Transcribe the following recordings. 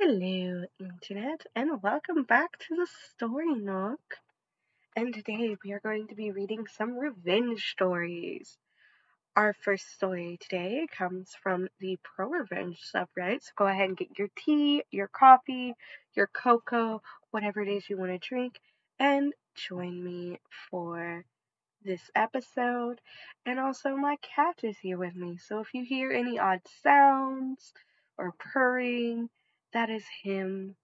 Hello, Internet, and welcome back to the Story Nook. And today we are going to be reading some revenge stories. Our first story today comes from the Pro Revenge subreddit. So go ahead and get your tea, your coffee, your cocoa, whatever it is you want to drink, and join me for this episode. And also, my cat is here with me. So if you hear any odd sounds or purring, that is him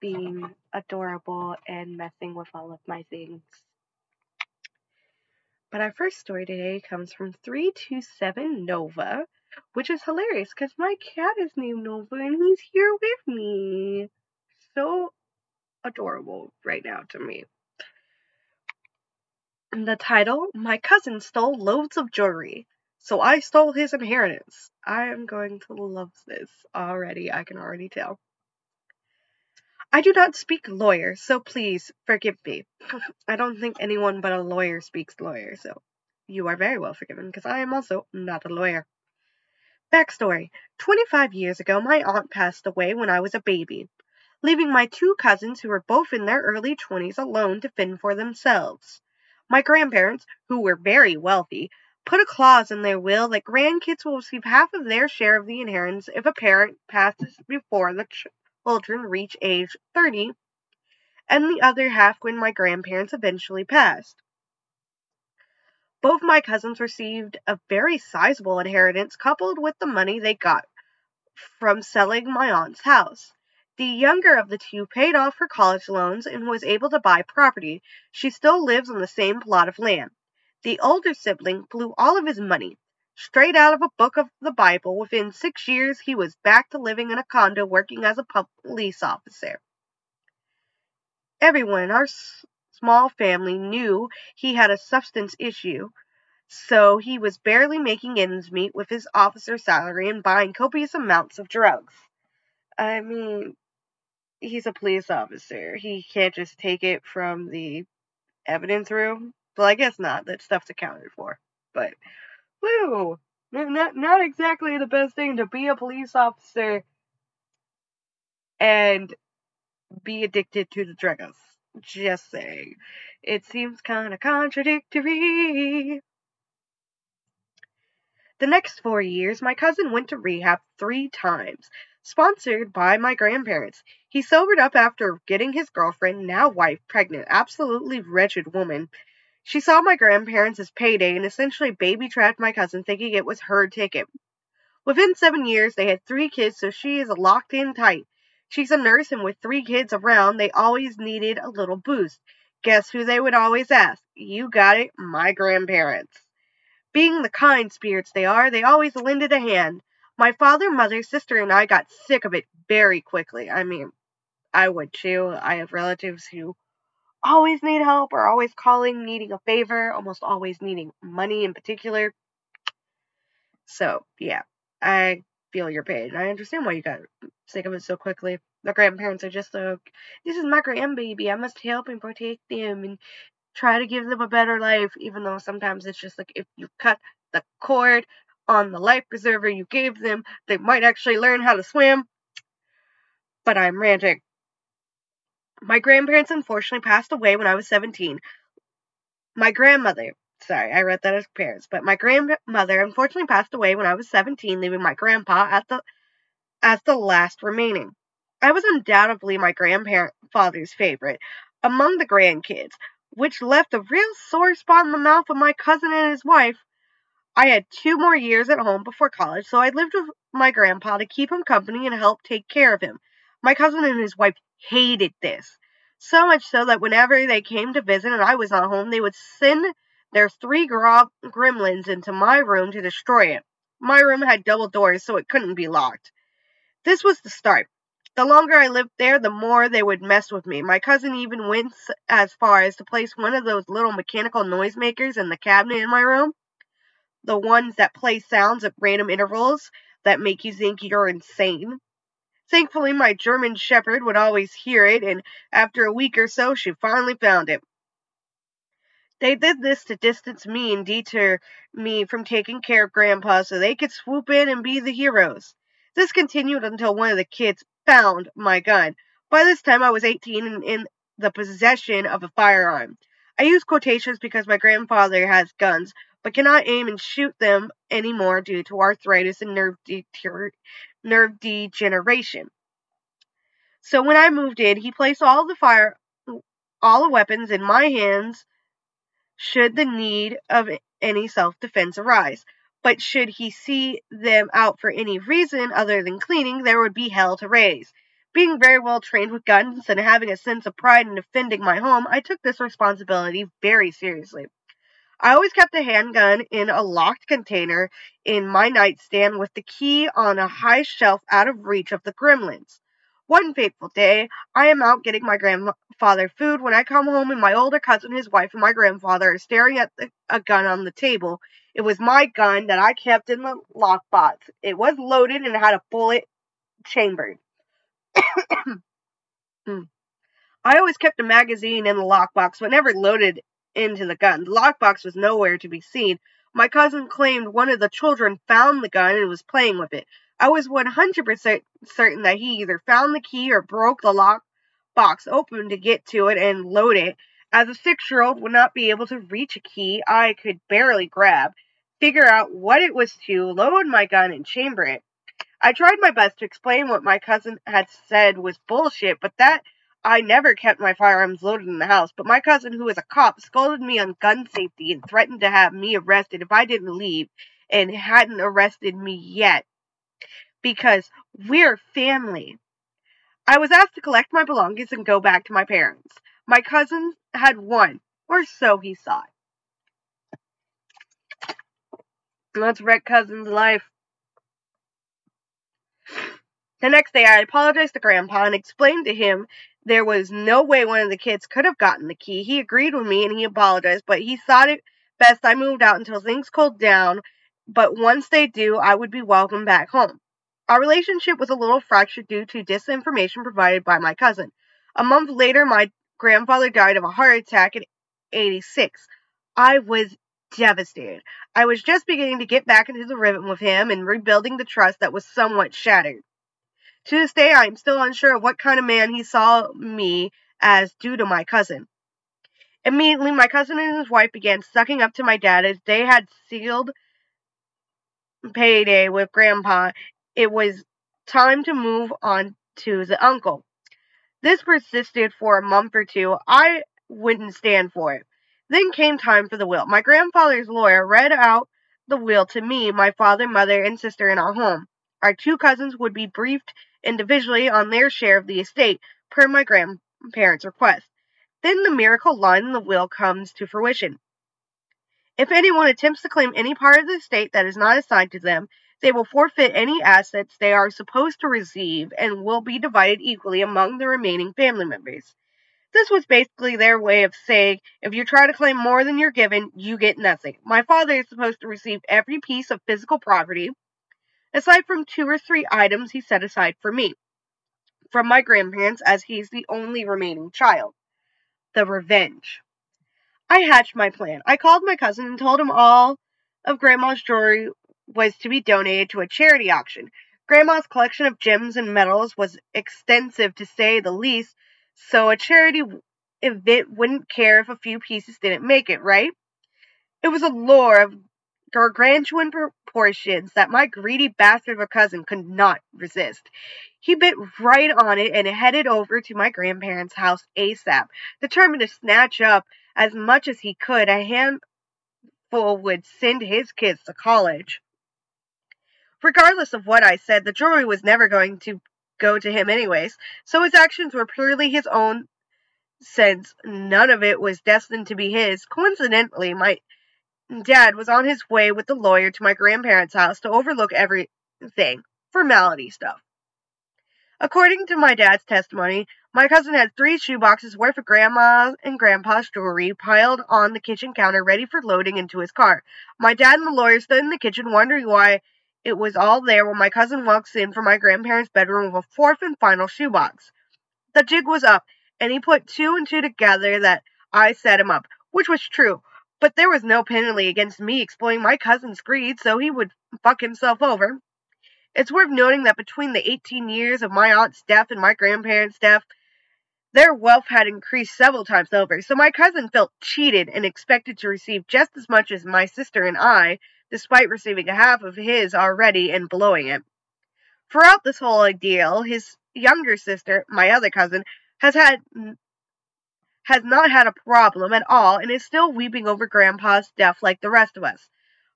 being adorable and messing with all of my things. But our first story today comes from 327 Nova, which is hilarious because my cat is named Nova and he's here with me. So adorable right now to me. And the title My cousin stole loads of jewelry, so I stole his inheritance. I am going to love this already, I can already tell. I do not speak lawyer, so please forgive me. I don't think anyone but a lawyer speaks lawyer, so you are very well forgiven because I am also not a lawyer. Backstory 25 years ago, my aunt passed away when I was a baby, leaving my two cousins, who were both in their early 20s, alone to fend for themselves. My grandparents, who were very wealthy, put a clause in their will that grandkids will receive half of their share of the inheritance if a parent passes before the children reach age 30, and the other half when my grandparents eventually passed. Both my cousins received a very sizable inheritance coupled with the money they got from selling my aunt's house. The younger of the two paid off her college loans and was able to buy property. She still lives on the same plot of land. The older sibling blew all of his money, Straight out of a book of the Bible, within six years he was back to living in a condo working as a police officer. Everyone in our small family knew he had a substance issue, so he was barely making ends meet with his officer salary and buying copious amounts of drugs. I mean, he's a police officer. He can't just take it from the evidence room. Well, I guess not. That stuff's accounted for. But woo, not not exactly the best thing to be a police officer and be addicted to the drugs. Just saying. It seems kind of contradictory. The next four years, my cousin went to rehab three times, sponsored by my grandparents. He sobered up after getting his girlfriend, now wife, pregnant. Absolutely wretched woman. She saw my grandparents as payday and essentially baby trapped my cousin, thinking it was her ticket. Within seven years, they had three kids, so she is locked in tight. She's a nurse, and with three kids around, they always needed a little boost. Guess who they would always ask? You got it, my grandparents. Being the kind spirits they are, they always lended a hand. My father, mother, sister, and I got sick of it very quickly. I mean, I would too. I have relatives who always need help or always calling, needing a favor, almost always needing money in particular. So, yeah, I feel your pain. I understand why you got sick of it so quickly. The grandparents are just like, this is my grandbaby. I must help and protect them and try to give them a better life, even though sometimes it's just like if you cut the cord on the life preserver you gave them, they might actually learn how to swim. But I'm ranting. My grandparents unfortunately passed away when I was 17. My grandmother, sorry, I read that as parents, but my grandmother unfortunately passed away when I was 17, leaving my grandpa at the as the last remaining. I was undoubtedly my grandfather's favorite among the grandkids, which left a real sore spot in the mouth of my cousin and his wife. I had two more years at home before college, so I lived with my grandpa to keep him company and help take care of him. My cousin and his wife hated this. So much so that whenever they came to visit and I was not home, they would send their three gremlins into my room to destroy it. My room had double doors, so it couldn't be locked. This was the start. The longer I lived there, the more they would mess with me. My cousin even went as far as to place one of those little mechanical noisemakers in the cabinet in my room. The ones that play sounds at random intervals that make you think you're insane. Thankfully, my German Shepherd would always hear it, and after a week or so, she finally found it. They did this to distance me and deter me from taking care of Grandpa so they could swoop in and be the heroes. This continued until one of the kids found my gun. By this time, I was 18 and in the possession of a firearm. I use quotations because my grandfather has guns, but cannot aim and shoot them anymore due to arthritis and nerve, deter- nerve degeneration. So when I moved in, he placed all the fire, all the weapons in my hands should the need of any self-defense arise. But should he see them out for any reason other than cleaning, there would be hell to raise. Being very well trained with guns and having a sense of pride in defending my home, I took this responsibility very seriously. I always kept a handgun in a locked container in my nightstand with the key on a high shelf out of reach of the gremlins. One fateful day, I am out getting my grandfather food when I come home and my older cousin, his wife, and my grandfather are staring at the, a gun on the table. It was my gun that I kept in the lockbox. It was loaded and had a bullet chambered. Hmm. I always kept a magazine in the lockbox, but never loaded into the gun. The lockbox was nowhere to be seen. My cousin claimed one of the children found the gun and was playing with it. I was 100% certain that he either found the key or broke the lock box open to get to it and load it. As a six year old would not be able to reach a key I could barely grab, figure out what it was to, load my gun, and chamber it. I tried my best to explain what my cousin had said was bullshit, but that I never kept my firearms loaded in the house. But my cousin, who is a cop, scolded me on gun safety and threatened to have me arrested if I didn't leave and hadn't arrested me yet because we're family. I was asked to collect my belongings and go back to my parents. My cousin had won, or so he thought. That's Rick Cousins' life. The next day, I apologized to Grandpa and explained to him there was no way one of the kids could have gotten the key. He agreed with me and he apologized, but he thought it best I moved out until things cooled down. But once they do, I would be welcome back home. Our relationship was a little fractured due to disinformation provided by my cousin. A month later, my grandfather died of a heart attack at 86. I was devastated. I was just beginning to get back into the rhythm with him and rebuilding the trust that was somewhat shattered. To this day, I am still unsure what kind of man he saw me as due to my cousin. Immediately, my cousin and his wife began sucking up to my dad as they had sealed payday with Grandpa it was time to move on to the uncle. This persisted for a month or two. I wouldn't stand for it. Then came time for the will. My grandfather's lawyer read out the will to me, my father, mother, and sister in our home. Our two cousins would be briefed individually on their share of the estate, per my grandparents' request. Then the miracle line in the will comes to fruition. If anyone attempts to claim any part of the estate that is not assigned to them, they will forfeit any assets they are supposed to receive and will be divided equally among the remaining family members. This was basically their way of saying if you try to claim more than you're given, you get nothing. My father is supposed to receive every piece of physical property, aside from two or three items he set aside for me, from my grandparents, as he's the only remaining child. The revenge. I hatched my plan. I called my cousin and told him all of Grandma's jewelry was to be donated to a charity auction. Grandma's collection of gems and medals was extensive to say the least, so a charity event wouldn't care if a few pieces didn't make it, right? It was a lure of gargantuan proportions that my greedy bastard of a cousin could not resist. He bit right on it and headed over to my grandparents' house ASAP, determined to snatch up as much as he could. A handful would send his kids to college. Regardless of what I said, the jewelry was never going to go to him anyways, so his actions were purely his own since none of it was destined to be his. Coincidentally, my dad was on his way with the lawyer to my grandparents' house to overlook everything formality stuff. According to my dad's testimony, my cousin had three shoeboxes worth of grandma's and grandpa's jewelry piled on the kitchen counter ready for loading into his car. My dad and the lawyer stood in the kitchen wondering why it was all there when my cousin walks in from my grandparents' bedroom with a fourth and final shoebox. The jig was up, and he put two and two together that I set him up, which was true. But there was no penalty against me exploiting my cousin's greed, so he would fuck himself over. It's worth noting that between the 18 years of my aunt's death and my grandparents' death, their wealth had increased several times over, so my cousin felt cheated and expected to receive just as much as my sister and I, despite receiving a half of his already and blowing it. Throughout this whole ordeal, his younger sister, my other cousin, has had has not had a problem at all and is still weeping over grandpa's death like the rest of us.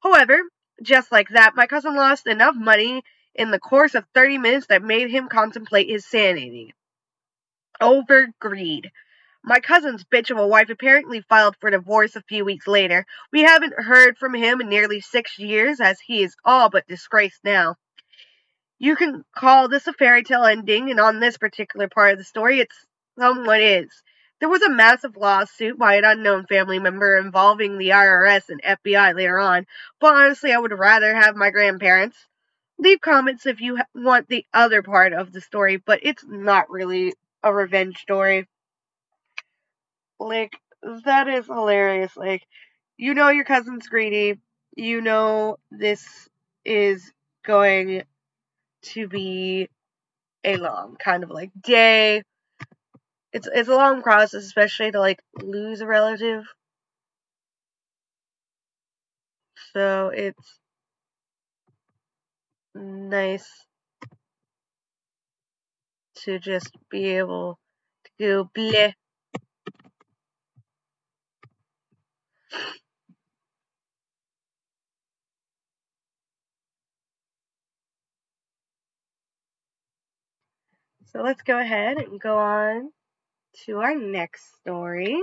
However, just like that, my cousin lost enough money in the course of 30 minutes that made him contemplate his sanity. Over greed. My cousin's bitch of a wife apparently filed for divorce a few weeks later. We haven't heard from him in nearly six years, as he is all but disgraced now. You can call this a fairy tale ending, and on this particular part of the story, it's somewhat is. There was a massive lawsuit by an unknown family member involving the IRS and FBI later on, but honestly, I would rather have my grandparents. Leave comments if you want the other part of the story, but it's not really a revenge story. Like, that is hilarious. Like, you know your cousin's greedy. You know this is going to be a long kind of like day it's it's a long process, especially to like lose a relative. So it's nice to just be able to go bleh. So let's go ahead and go on to our next story.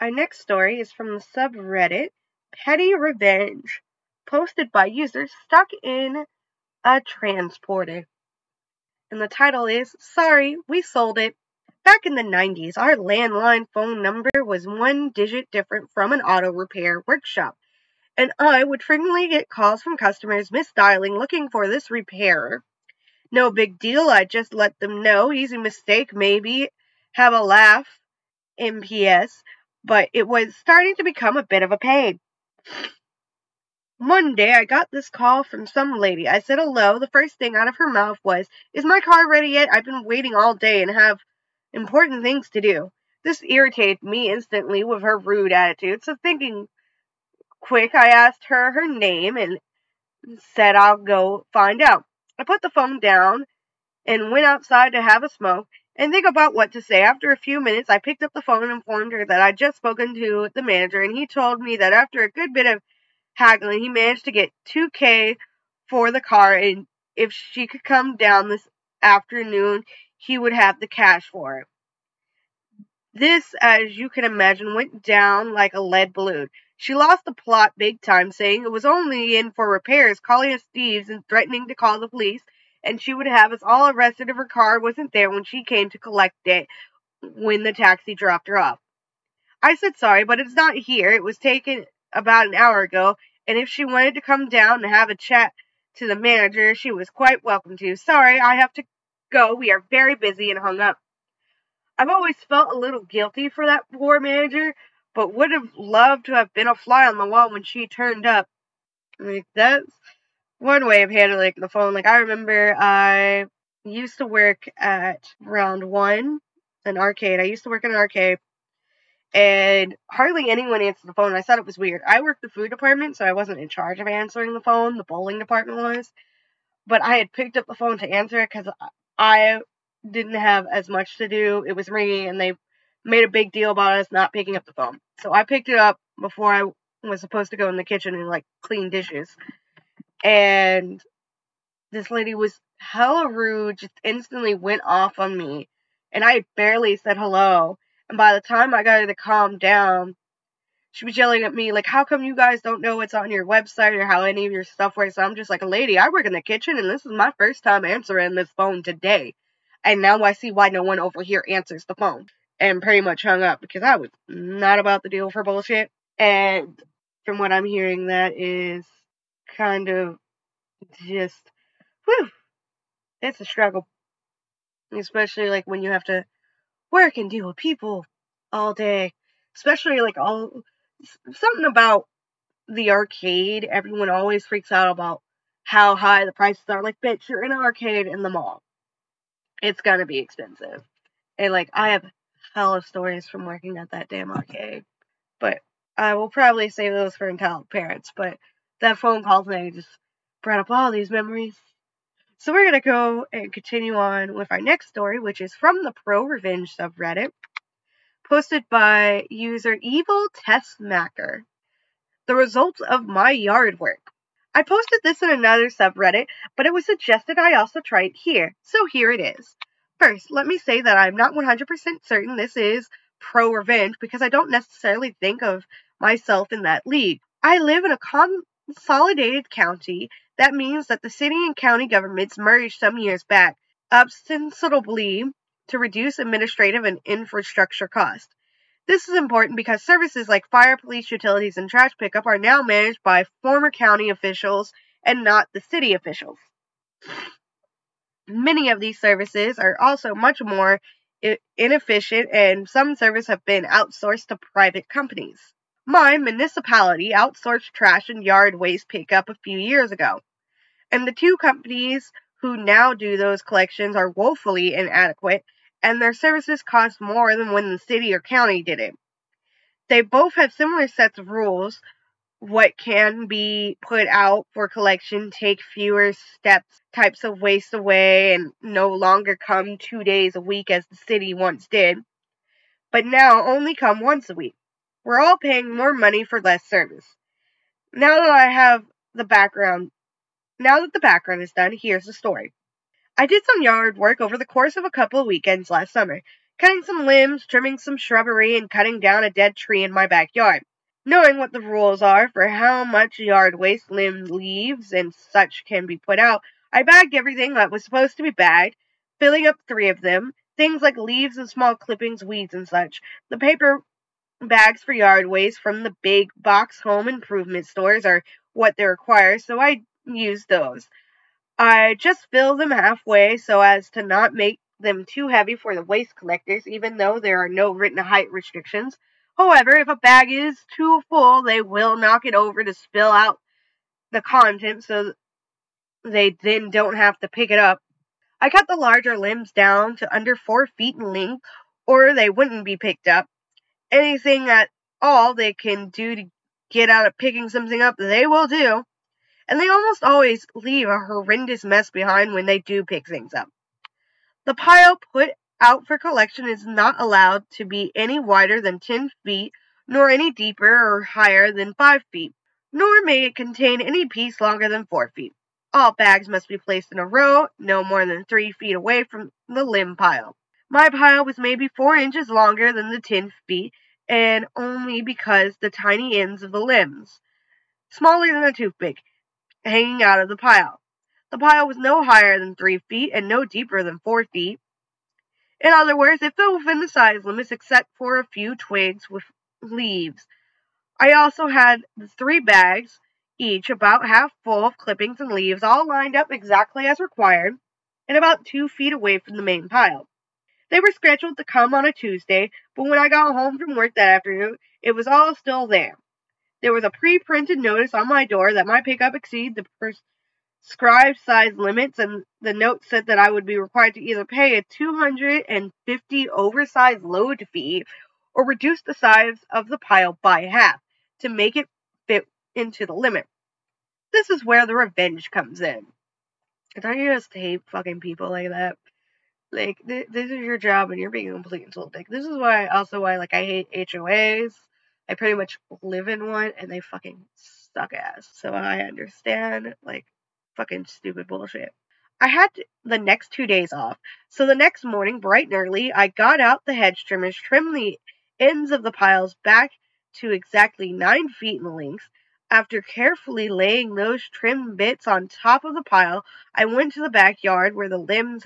Our next story is from the subreddit Petty Revenge, posted by users stuck in a transporter. And the title is Sorry, we sold it. Back in the 90s, our landline phone number was one digit different from an auto repair workshop, and I would frequently get calls from customers misdialing looking for this repairer. No big deal, I just let them know, easy mistake maybe, have a laugh MPS, but it was starting to become a bit of a pain. One day I got this call from some lady. I said hello. The first thing out of her mouth was, Is my car ready yet? I've been waiting all day and have important things to do. This irritated me instantly with her rude attitude, so thinking quick, I asked her her name and said I'll go find out. I put the phone down and went outside to have a smoke and think about what to say. After a few minutes, I picked up the phone and informed her that I'd just spoken to the manager, and he told me that after a good bit of haggling, he managed to get 2K for the car, and if she could come down this afternoon, he would have the cash for it. This, as you can imagine, went down like a lead balloon. She lost the plot big time, saying it was only in for repairs, calling us thieves and threatening to call the police and she would have us all arrested if her car wasn't there when she came to collect it when the taxi dropped her off. I said sorry, but it's not here. It was taken about an hour ago, and if she wanted to come down and have a chat to the manager, she was quite welcome to. Sorry, I have to go. We are very busy and hung up. I've always felt a little guilty for that poor manager, but would have loved to have been a fly on the wall when she turned up. Like that's one way of handling the phone. Like I remember I used to work at round one, an arcade. I used to work in an arcade and hardly anyone answered the phone. I thought it was weird. I worked the food department, so I wasn't in charge of answering the phone. The bowling department was. But I had picked up the phone to answer it because I didn't have as much to do. It was ringing, and they made a big deal about us not picking up the phone. So I picked it up before I was supposed to go in the kitchen and like clean dishes and this lady was hella rude, just instantly went off on me. And I barely said hello. And by the time I got her to calm down, she was yelling at me, like, how come you guys don't know what's on your website or how any of your stuff works? So I'm just like, a lady, I work in the kitchen and this is my first time answering this phone today. And now I see why no one over here answers the phone. And pretty much hung up because I was not about the deal for bullshit. And from what I'm hearing, that is kind of just, whew, it's a struggle. Especially like when you have to work and deal with people all day. Especially like all, something about the arcade, everyone always freaks out about how high the prices are. Like, bitch, you're in an arcade in the mall. It's gonna be expensive. And like, I have hell of stories from working at that damn arcade. But I will probably save those for entitled parents. But that phone call today just brought up all these memories. So we're gonna go and continue on with our next story, which is from the Pro Revenge subreddit, posted by user Evil Testmaker. The results of my yard work. I posted this in another subreddit, but it was suggested I also try it here, so here it is. First, let me say that I'm not 100% certain this is pro revenge because I don't necessarily think of myself in that league. I live in a consolidated county. That means that the city and county governments merged some years back, ostensibly to reduce administrative and infrastructure costs. This is important because services like fire, police, utilities, and trash pickup are now managed by former county officials and not the city officials. Many of these services are also much more inefficient, and some services have been outsourced to private companies. My municipality outsourced trash and yard waste pickup a few years ago, and the two companies who now do those collections are woefully inadequate, and their services cost more than when the city or county did it. They both have similar sets of rules, what can be put out for collection, take fewer steps, types of waste away, and no longer come two days a week as the city once did, but now only come once a week. We're all paying more money for less service. Now that I have the background, now that the background is done, here's the story. I did some yard work over the course of a couple of weekends last summer, cutting some limbs, trimming some shrubbery, and cutting down a dead tree in my backyard. Knowing what the rules are for how much yard waste, limb leaves, and such can be put out, I bagged everything that was supposed to be bagged, filling up three of them. Things like leaves and small clippings, weeds, and such. The paper bags for yard waste from the big box home improvement stores are what they require, so I use those. I just fill them halfway so as to not make them too heavy for the waste collectors, even though there are no written height restrictions. However, if a bag is too full, they will knock it over to spill out the contents so they then don't have to pick it up. I cut the larger limbs down to under four feet in length, or they wouldn't be picked up. Anything at all they can do to get out of picking something up, they will do. And they almost always leave a horrendous mess behind when they do pick things up. The pile put out for collection is not allowed to be any wider than 10 feet, nor any deeper or higher than 5 feet, nor may it contain any piece longer than 4 feet. All bags must be placed in a row, no more than 3 feet away from the limb pile. My pile was maybe 4 inches longer than the 10 feet, and only because the tiny ends of the limbs, smaller than a toothpick, hanging out of the pile. The pile was no higher than 3 feet and no deeper than 4 feet. In other words, it fell within the size limits except for a few twigs with leaves. I also had three bags, each about half full of clippings and leaves, all lined up exactly as required, and about two feet away from the main pile. They were scheduled to come on a Tuesday, but when I got home from work that afternoon, it was all still there. There was a pre printed notice on my door that my pickup exceeded the prescribed size limits, and the note said that I would be required to either pay a 250 oversized load fee or reduce the size of the pile by half to make it fit into the limit. This is where the revenge comes in. I don't you just hate fucking people like that? Like, th- this is your job and you're being a complete insult dick. This is why, also, why, like, I hate HOAs. I pretty much live in one and they fucking suck ass. So I understand, like, fucking stupid bullshit. I had the next two days off, so the next morning, bright and early, I got out the hedge trimmers, trimmed the ends of the piles back to exactly nine feet in length. After carefully laying those trim bits on top of the pile, I went to the backyard where the limbs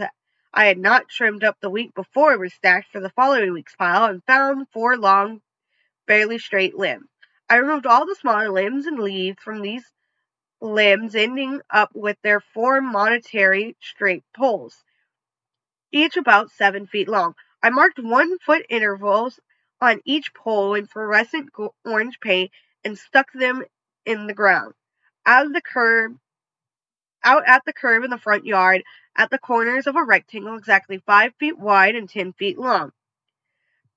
I had not trimmed up the week before it was stacked for the following week's pile and found four long, fairly straight limbs. I removed all the smaller limbs and leaves from these limbs ending up with their four monetary straight poles, each about seven feet long. I marked one foot intervals on each pole in fluorescent orange paint and stuck them in the ground. Out of the curb out at the curb in the front yard at the corners of a rectangle exactly 5 feet wide and 10 feet long.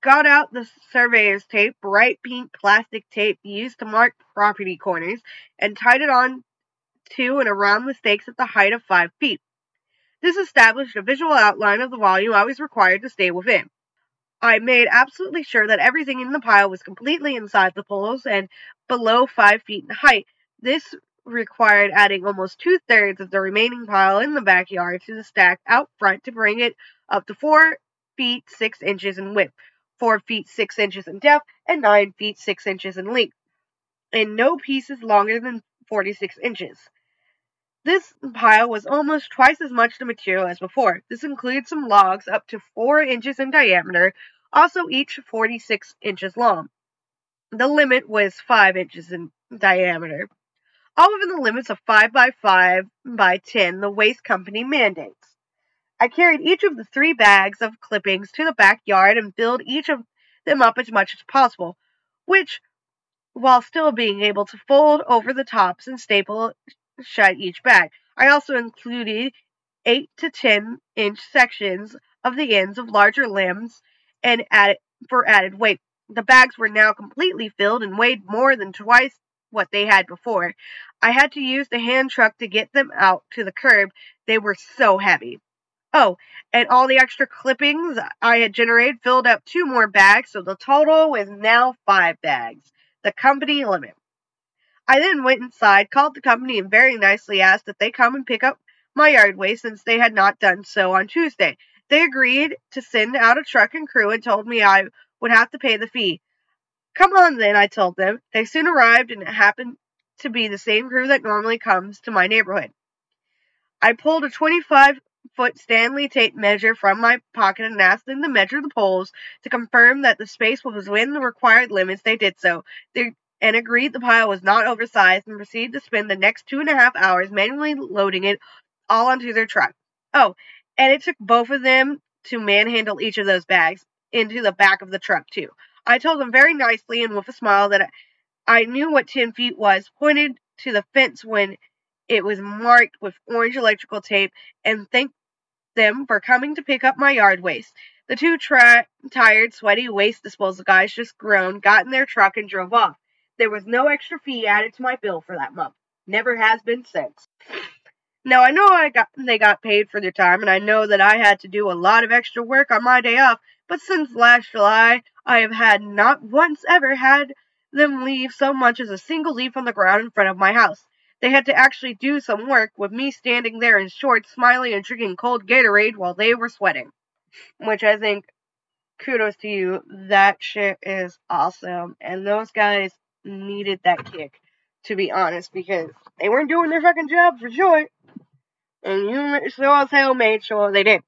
Got out the surveyor's tape, bright pink plastic tape used to mark property corners, and tied it on to and around the stakes at the height of 5 feet. This established a visual outline of the volume I was required to stay within. I made absolutely sure that everything in the pile was completely inside the poles and below 5 feet in height. This required adding almost two thirds of the remaining pile in the backyard to the stack out front to bring it up to 4 feet 6 inches in width, 4 feet 6 inches in depth, and 9 feet 6 inches in length, and no pieces longer than 46 inches. This pile was almost twice as much the material as before. This includes some logs up to 4 inches in diameter, also each 46 inches long. The limit was 5 inches in diameter all within the limits of 5 by 5 by 10 the waste company mandates. I carried each of the three bags of clippings to the backyard and filled each of them up as much as possible, which, while still being able to fold over the tops and staple shut each bag, I also included 8 to 10 inch sections of the ends of larger limbs and added for added weight. The bags were now completely filled and weighed more than twice what they had before. I had to use the hand truck to get them out to the curb. They were so heavy. Oh, and all the extra clippings I had generated filled up two more bags, so the total was now five bags, the company limit. I then went inside, called the company, and very nicely asked that they come and pick up my yard waste since they had not done so on Tuesday. They agreed to send out a truck and crew and told me I would have to pay the fee. Come on then, I told them. They soon arrived, and it happened to be the same crew that normally comes to my neighborhood. I pulled a 25 foot Stanley tape measure from my pocket and asked them to measure the poles to confirm that the space was within the required limits. They did so. They and agreed the pile was not oversized and proceeded to spend the next two and a half hours manually loading it all onto their truck. Oh, and it took both of them to manhandle each of those bags into the back of the truck, too. I told him very nicely and with a smile that I knew what 10 feet was, pointed to the fence when it was marked with orange electrical tape, and thanked them for coming to pick up my yard waste. The two tra- tired, sweaty waste disposal guys just groaned, got in their truck, and drove off. There was no extra fee added to my bill for that month. Never has been since. Now I know I got they got paid for their time, and I know that I had to do a lot of extra work on my day off, but since last July, I have had not once ever had them leave so much as a single leaf on the ground in front of my house. They had to actually do some work with me standing there in shorts, smiling and drinking cold Gatorade while they were sweating. Which I think, kudos to you. That shit is awesome. And those guys needed that kick, to be honest, because they weren't doing their fucking job for sure. And you sure as hell made sure they did.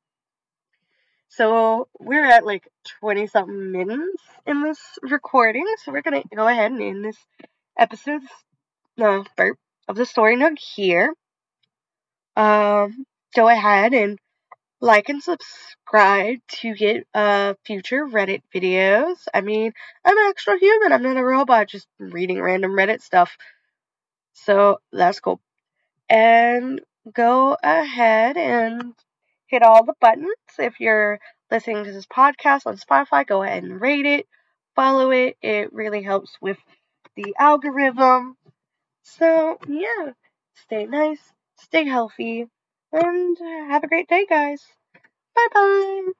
So we're at like 20 something minutes in this recording. So we're going to go ahead and end this episode uh, of the story nook here. Um, go ahead and like and subscribe to get uh, future Reddit videos. I mean, I'm an extra human. I'm not a robot just reading random Reddit stuff. So that's cool. And go ahead and hit all the buttons. If you're listening to this podcast on Spotify, go ahead and rate it, follow it. It really helps with the algorithm. So, yeah, stay nice, stay healthy, and have a great day, guys. Bye bye.